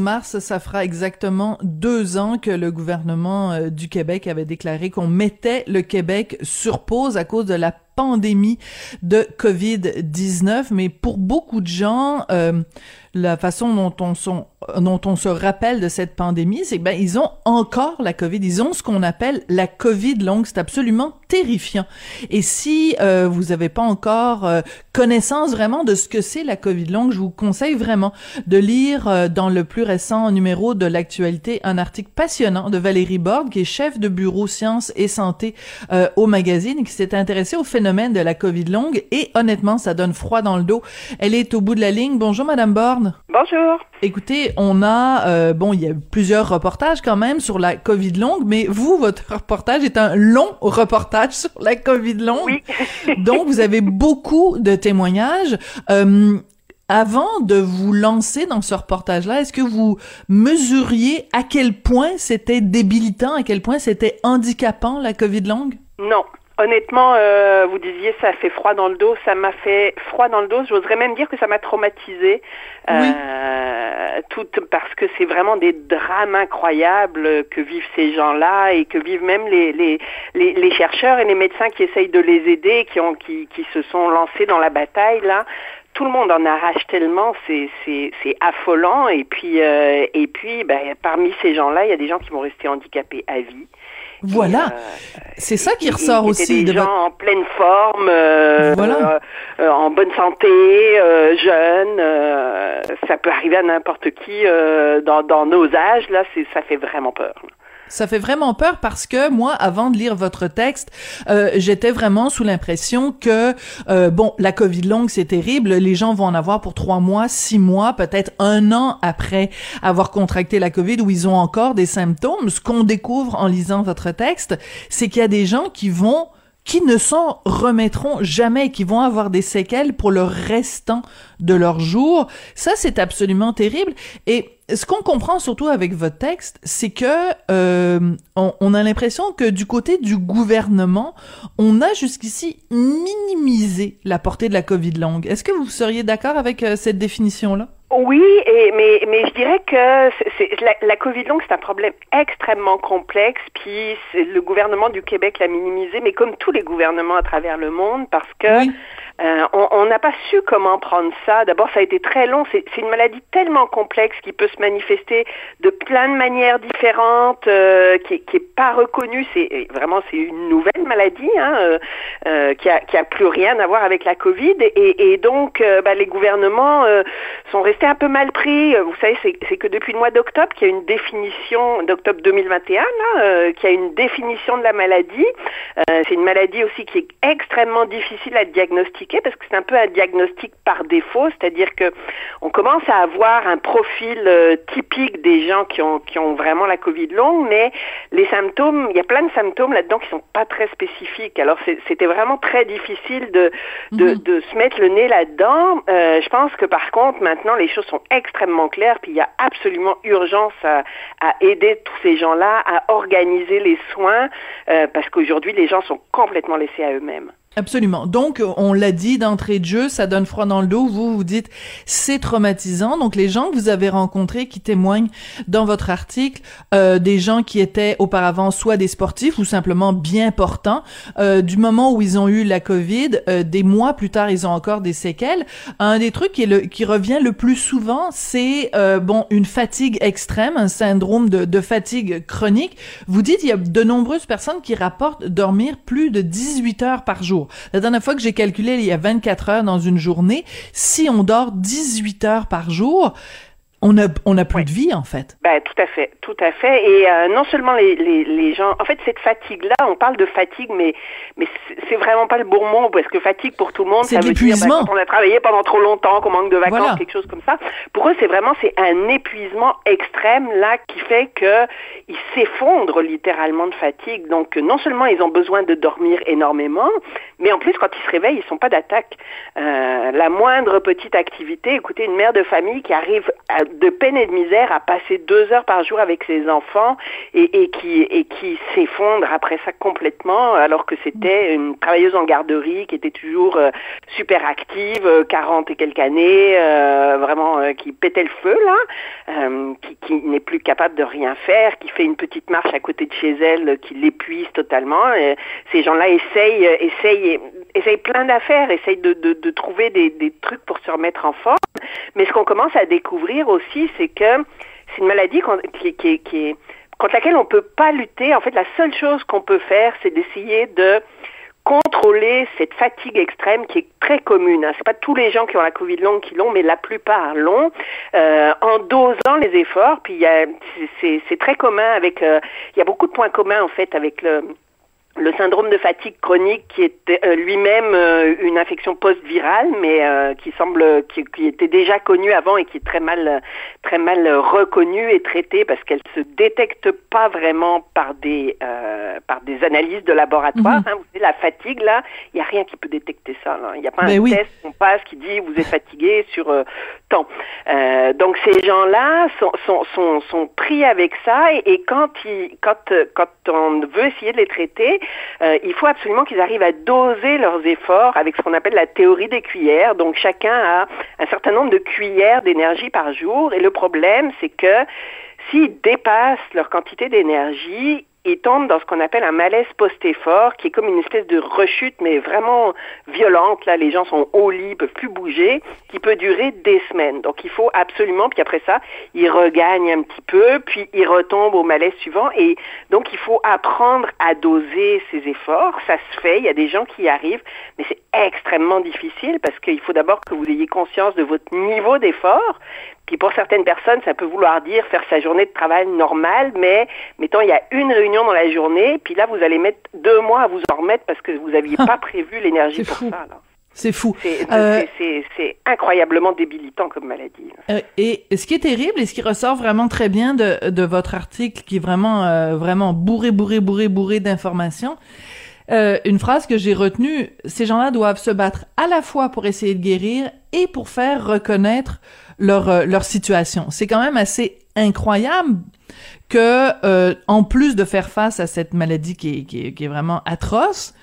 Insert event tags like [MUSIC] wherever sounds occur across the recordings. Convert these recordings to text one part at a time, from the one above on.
mars, ça fera exactement deux ans que le gouvernement euh, du Québec avait déclaré qu'on mettait le Québec sur pause à cause de la pandémie de COVID-19. Mais pour beaucoup de gens, euh, la façon dont on, se rappelle de cette pandémie, c'est ben ils ont encore la COVID, ils ont ce qu'on appelle la COVID longue, c'est absolument terrifiant. Et si euh, vous n'avez pas encore connaissance vraiment de ce que c'est la COVID longue, je vous conseille vraiment de lire dans le plus récent numéro de l'actualité un article passionnant de Valérie Borde, qui est chef de bureau sciences et santé au magazine, et qui s'est intéressée au phénomène de la COVID longue. Et honnêtement, ça donne froid dans le dos. Elle est au bout de la ligne. Bonjour, Madame Borde. Bonjour. Écoutez, on a, euh, bon, il y a plusieurs reportages quand même sur la COVID longue, mais vous, votre reportage est un long reportage sur la COVID longue. Oui. donc, vous avez beaucoup de témoignages. Euh, avant de vous lancer dans ce reportage-là, est-ce que vous mesuriez à quel point c'était débilitant, à quel point c'était handicapant la COVID longue? Non, Honnêtement, euh, vous disiez ça fait froid dans le dos, ça m'a fait froid dans le dos. J'oserais même dire que ça m'a traumatisé, euh, tout parce que c'est vraiment des drames incroyables que vivent ces gens-là et que vivent même les, les, les, les, chercheurs et les médecins qui essayent de les aider, qui ont qui, qui se sont lancés dans la bataille là. Tout le monde en arrache tellement, c'est c'est c'est affolant et puis euh, et puis ben, parmi ces gens-là, il y a des gens qui vont rester handicapés à vie. Voilà, euh, c'est ça qui ressort aussi. Des gens en pleine forme, euh, voilà. Euh, en bonne santé, jeunes. ça peut arriver à n'importe qui dans, dans, nos âges. Là, c'est ça fait vraiment peur. Ça fait vraiment peur parce que moi, avant de lire votre texte, euh, j'étais vraiment sous l'impression que euh, bon, la Covid longue, c'est terrible. Les gens vont en avoir pour trois mois, six mois, peut-être un an après avoir contracté la Covid, où ils ont encore des symptômes. Ce qu'on découvre en lisant votre texte, c'est qu'il y a des gens qui vont qui ne s'en remettront jamais, qui vont avoir des séquelles pour le restant de leur jour. Ça, c'est absolument terrible. Et ce qu'on comprend surtout avec votre texte, c'est que euh, on, a l'impression que du côté du gouvernement, on a jusqu'ici minimisé la portée de la COVID longue. Est-ce que vous seriez d'accord avec euh, cette définition-là? Oui, mais, mais je dirais que c'est, la, la, COVID longue, c'est un problème extrêmement complexe, puis le gouvernement du Québec l'a minimisé, mais comme tous les gouvernements à travers le monde, parce que euh, on n'a pas su comment prendre ça. D'abord, ça a été très long. C'est une maladie tellement complexe qui peut se manifester de plein de manières différentes, euh, qui, qui est pas reconnue. C'est vraiment c'est une nouvelle maladie hein, euh, qui a qui a plus rien à voir avec la Covid. Et, donc, bah, les gouvernements sont restés un peu mal pris. Vous savez, c'est que depuis le mois d'octobre qu'il y a une définition d'octobre 2021 là, qui a une définition de la maladie. c'est une maladie aussi qui est extrêmement difficile à diagnostiquer parce que c'est un peu un diagnostic par défaut, c'est-à-dire que on commence à avoir un profil euh, typique des gens qui ont qui ont vraiment la Covid longue, mais les symptômes, il y a plein de symptômes là-dedans qui sont pas très spécifiques. Alors c'était vraiment très difficile de de, mhm. de, se mettre le nez là-dedans. Euh, je pense que par contre maintenant les choses sont extrêmement claires, puis il y a absolument urgence à, à aider tous ces gens-là à organiser les soins euh, parce qu'aujourd'hui les gens sont complètement laissés à eux-mêmes. Absolument. Donc, on l'a dit d'entrée de jeu, ça donne froid dans le dos. Vous, vous dites, c'est traumatisant. Donc, les gens que vous avez rencontrés qui témoignent dans votre article, euh, des gens qui étaient auparavant soit des sportifs ou simplement bien portants, euh, du moment où ils ont eu la COVID, euh, des mois plus tard, ils ont encore des séquelles. Un des trucs qui, est le, qui revient le plus souvent, c'est euh, bon une fatigue extrême, un syndrome de, de fatigue chronique. Vous dites, il y a de nombreuses personnes qui rapportent dormir plus de 18 heures par jour. La dernière fois que j'ai calculé, il y a 24 heures dans une journée. Si on dort 18 heures par jour, on a, on a plus de vie, en fait. Ben, tout à fait, tout à fait. Et euh, non seulement les, les, les, gens... En fait, cette fatigue-là, on parle de fatigue, mais, mais c'est vraiment pas le bon mot, parce que fatigue, pour tout le monde, ça veut dire ben, quand on a travaillé pendant trop longtemps, qu'on manque de vacances, quelque chose comme ça. Pour eux, c'est vraiment c'est un épuisement extrême, là, qui fait que ils s'effondrent littéralement de fatigue. Donc, non seulement ils ont besoin de dormir énormément, mais en plus, quand ils se réveillent, ils sont pas d'attaque. Euh, la moindre petite activité, écoutez, une mère de famille qui arrive de peine et de misère à passer deux heures par jour avec ses enfants et, qui s'effondre après ça complètement, alors que c'était une travailleuse en garderie qui était toujours super active, 40 et quelques années, vraiment qui pétait le feu là, qui, n'est plus capable de rien faire, qui fait une petite marche à côté de chez elle, qui l'épuise totalement. Ces gens-là essayent, essayent, essayent plein d'affaires, essayent de, trouver des, trucs pour se remettre en forme. Mais ce qu'on commence à découvrir aussi, c'est que c'est une maladie qui, est contre laquelle on peut pas lutter. En fait, la seule chose qu'on peut faire, c'est d'essayer de contrôler cette fatigue extrême qui est très commune. Hein. C'est pas tous les gens qui ont la Covid longue qui l'ont, mais la plupart l'ont. Euh, en dosant les efforts, puis c'est très commun avec. Euh, il y a beaucoup de points communs en fait avec le le syndrome de fatigue chronique qui était euh, lui-même euh, une infection post-virale mais euh, qui semble qui, qui, était déjà connue avant et qui est très mal très mal reconnue et traitée parce qu'elle se détecte pas vraiment par des par des analyses de laboratoire. Mhm. hein, vous savez la fatigue là il y a rien qui peut détecter ça il n'y a pas un ben test qu'on passe qui dit vous êtes fatigué sur temps. Donc ces gens-là sont, sont, sont, sont pris avec ça et, et quand ils quand quand on veut essayer de les traiter euh, il faut absolument qu'ils arrivent à doser leurs efforts avec ce qu'on appelle la théorie des cuillères. Donc chacun a un certain nombre de cuillères d'énergie par jour. Et le problème, c'est que s'ils dépassent leur quantité d'énergie, ils tombent dans ce qu'on appelle un malaise post-effort, qui est comme une espèce de rechute, mais vraiment violente. Là, les gens sont au lit, peuvent plus bouger, qui peut durer des semaines. Donc, il faut absolument, puis après ça, ils regagnent un petit peu, puis ils retombent au malaise suivant. Et donc, il faut apprendre à doser ses efforts. Ça se fait, il y a des gens qui y arrivent, mais c'est extrêmement difficile parce qu'il faut d'abord que vous ayez conscience de votre niveau d'effort, puis pour certaines personnes, ça peut vouloir dire faire sa journée de travail normale, mais mettons, il y a une réunion dans la journée, puis là, vous allez mettre deux mois à vous en remettre parce que vous n'aviez pas prévu l'énergie pour ça. Là. C'est fou. Euh, c'est incroyablement débilitant comme maladie. Euh, et ce qui est terrible et ce qui ressort vraiment très bien de, de votre article, qui est vraiment euh, vraiment bourré, bourré, bourré, bourré d'informations, euh, une phrase que j'ai retenue, ces gens-là doivent se battre à la fois pour essayer de guérir et pour faire reconnaître leur euh, leur situation. C'est quand même assez incroyable que euh, en plus de faire face à cette maladie qui est, qui est, qui est vraiment atroce,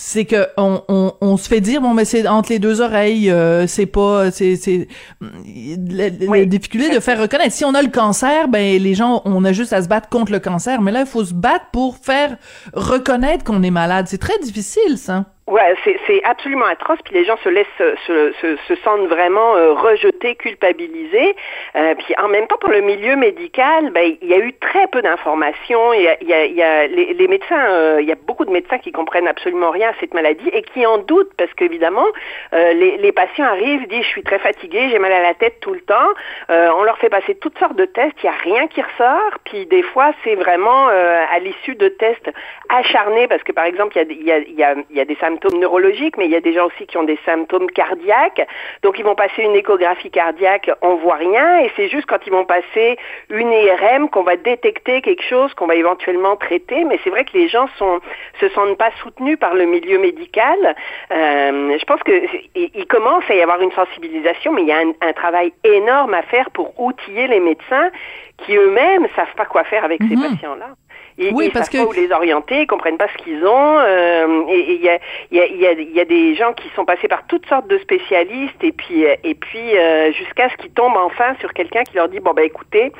c'est que on, on, on, se fait dire bon mais c'est entre les deux oreilles euh, c'est pas c'est c'est la, difficulté de faire reconnaître. Si on a le cancer ben les gens on a juste à se battre contre le cancer mais là il faut se battre pour faire reconnaître qu'on est malade. C'est très difficile ça Ouais, c'est absolument atroce. Puis les gens se laissent, se, se, se sentent vraiment euh, rejetés, culpabilisés. Euh, puis en même temps, pour le milieu médical, ben il y a eu très peu d'informations. Il y a, il y a, il y a les, médecins, euh, il y a beaucoup de médecins qui comprennent absolument rien à cette maladie et qui en doutent parce qu'évidemment, euh, les, les, patients arrivent, disent je suis très fatigué, j'ai mal à la tête tout le temps. on leur fait passer toutes sortes de tests, il y a rien qui ressort. Puis des fois, c'est vraiment à l'issue de tests acharnés parce que par exemple, il y a, il y a, il y a des symptômes symptômes neurologiques, mais il y a des gens aussi qui ont des symptômes cardiaques. Donc ils vont passer une échographie cardiaque, on voit rien, et c'est juste quand ils vont passer une IRM qu'on va détecter quelque chose qu'on va éventuellement traiter. Mais c'est vrai que les gens sont se sentent pas soutenus par le milieu médical. Euh, je pense que il commence à y avoir une sensibilisation, mais il y a un, un travail énorme à faire pour outiller les médecins qui eux-mêmes savent pas quoi faire avec ces mhm. patients-là. Ils, oui, parce savent que... pas où les orienter, ils comprennent pas ce qu'ils ont. Euh, et il y a, y, a, y, a, y a des gens qui sont passés par toutes sortes de spécialistes et puis et puis euh, jusqu'à ce qu'ils tombent enfin sur quelqu'un qui leur dit bon ben écoutez,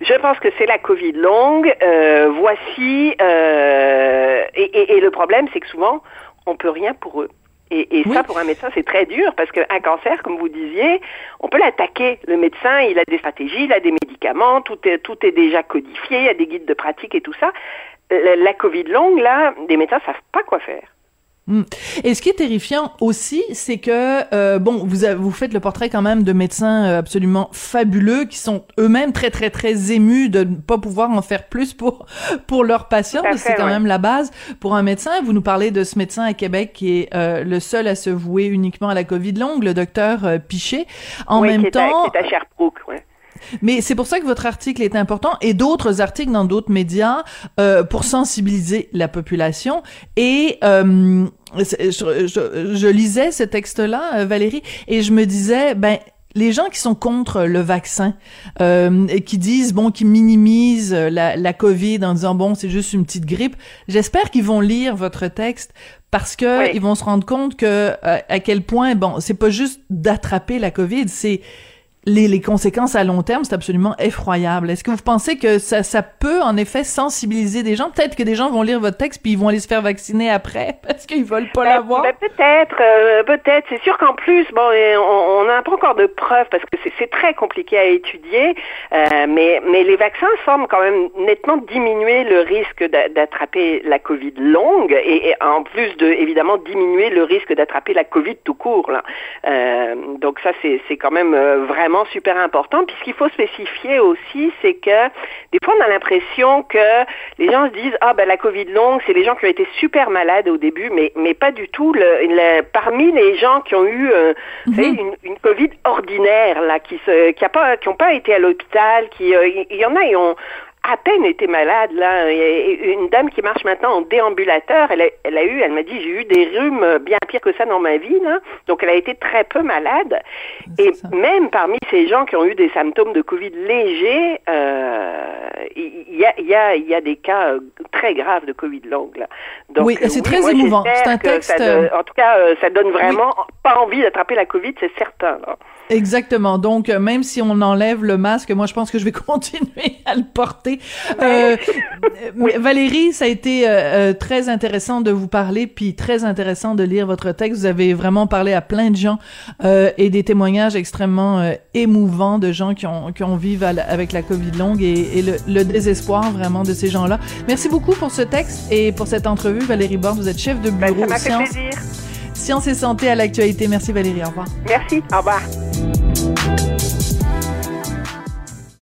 je pense que c'est la Covid longue. Euh, voici euh, et, et, et le problème c'est que souvent on peut rien pour eux. Et, et ça, pour un médecin, c'est très dur parce qu'un cancer, comme vous disiez, on peut l'attaquer. Le médecin, il a des stratégies, il a des médicaments, tout est, tout est déjà codifié, il y a des guides de pratique et tout ça. La, la Covid longue, là, des médecins savent pas quoi faire. Mm. Et ce qui est terrifiant aussi, c'est que euh, bon, vous vous faites le portrait quand même de médecins euh, absolument fabuleux qui sont eux-mêmes très très très émus de ne pas pouvoir en faire plus pour [LAUGHS] pour leurs patients. C'est quand même la base pour un médecin. Vous nous parlez de ce médecin à Québec qui est euh, le seul à se vouer uniquement à la Covid longue, le docteur Pichet. En même temps, qui est à Sherbrooke, ouais. Mais c'est pour ça que votre article est important et d'autres articles dans d'autres médias euh, pour sensibiliser la population. Et euh, je, je, je, lisais ce texte-là, euh, Valérie, et je me disais, ben les gens qui sont contre le vaccin, euh, et qui disent bon, qui minimisent la, la COVID en disant bon, c'est juste une petite grippe. J'espère qu'ils vont lire votre texte parce que ils vont se rendre compte que euh, à quel point bon, c'est pas juste d'attraper la COVID, c'est les, les, conséquences à long terme, c'est absolument effroyable. Est-ce que vous pensez que ça, ça peut en effet sensibiliser des gens? Peut-être que des gens vont lire votre texte puis ils vont aller se faire vacciner après [LAUGHS] parce qu'ils veulent pas ben, l'avoir. Ben peut-être, euh, peut-être. C'est sûr qu'en plus, bon, on n'a pas encore de preuves parce que c'est très compliqué à étudier, euh, mais, mais les vaccins semblent quand même nettement diminuer le risque d'attraper la COVID longue et, en plus de, évidemment, diminuer le risque d'attraper la COVID tout court. Là. Euh, donc ça, c'est quand même euh, vraiment super important. Puis ce qu'il faut spécifier aussi, c'est que des fois on a l'impression que les gens se disent ah ben la Covid longue, c'est les gens qui ont été super malades au début, mais mais pas du tout. Le, parmi les gens qui ont eu euh, mhm. une, une, Covid ordinaire là, qui se qui a pas qui ont pas été à l'hôpital, qui euh, il y, en a ils ont à peine été malade là. Une dame qui marche maintenant en déambulateur, elle a, elle a eu, elle m'a dit, j'ai eu des rhumes bien pires que ça dans ma vie là. Donc elle a été très peu malade. Et même parmi ces gens qui ont eu des symptômes de Covid légers, euh, il y, a, y, a, y a des cas euh, très graves de Covid longue là. Donc, oui, c'est très émouvant. C'est un texte. en tout cas, euh, ça donne vraiment pas envie d'attraper la Covid, c'est certain. Là. Exactement. Donc, euh, même si on enlève le masque, moi, je pense que je vais [LAUGHS] continuer à le porter. Euh, [LAUGHS] Valérie, ça a été euh, euh, très intéressant de vous parler, puis très intéressant de lire votre texte. Vous avez vraiment parlé à plein de gens et des témoignages extrêmement émouvants de gens qui ont qui ont vécu avec la COVID longue et, et le, le, désespoir vraiment de ces gens-là. Merci beaucoup pour ce texte et pour cette entrevue, Valérie Borde. Vous êtes chef de ben, bureau ça Sciences, Sciences et Santé à l'actualité. Merci Valérie. Au revoir. Merci. Au revoir.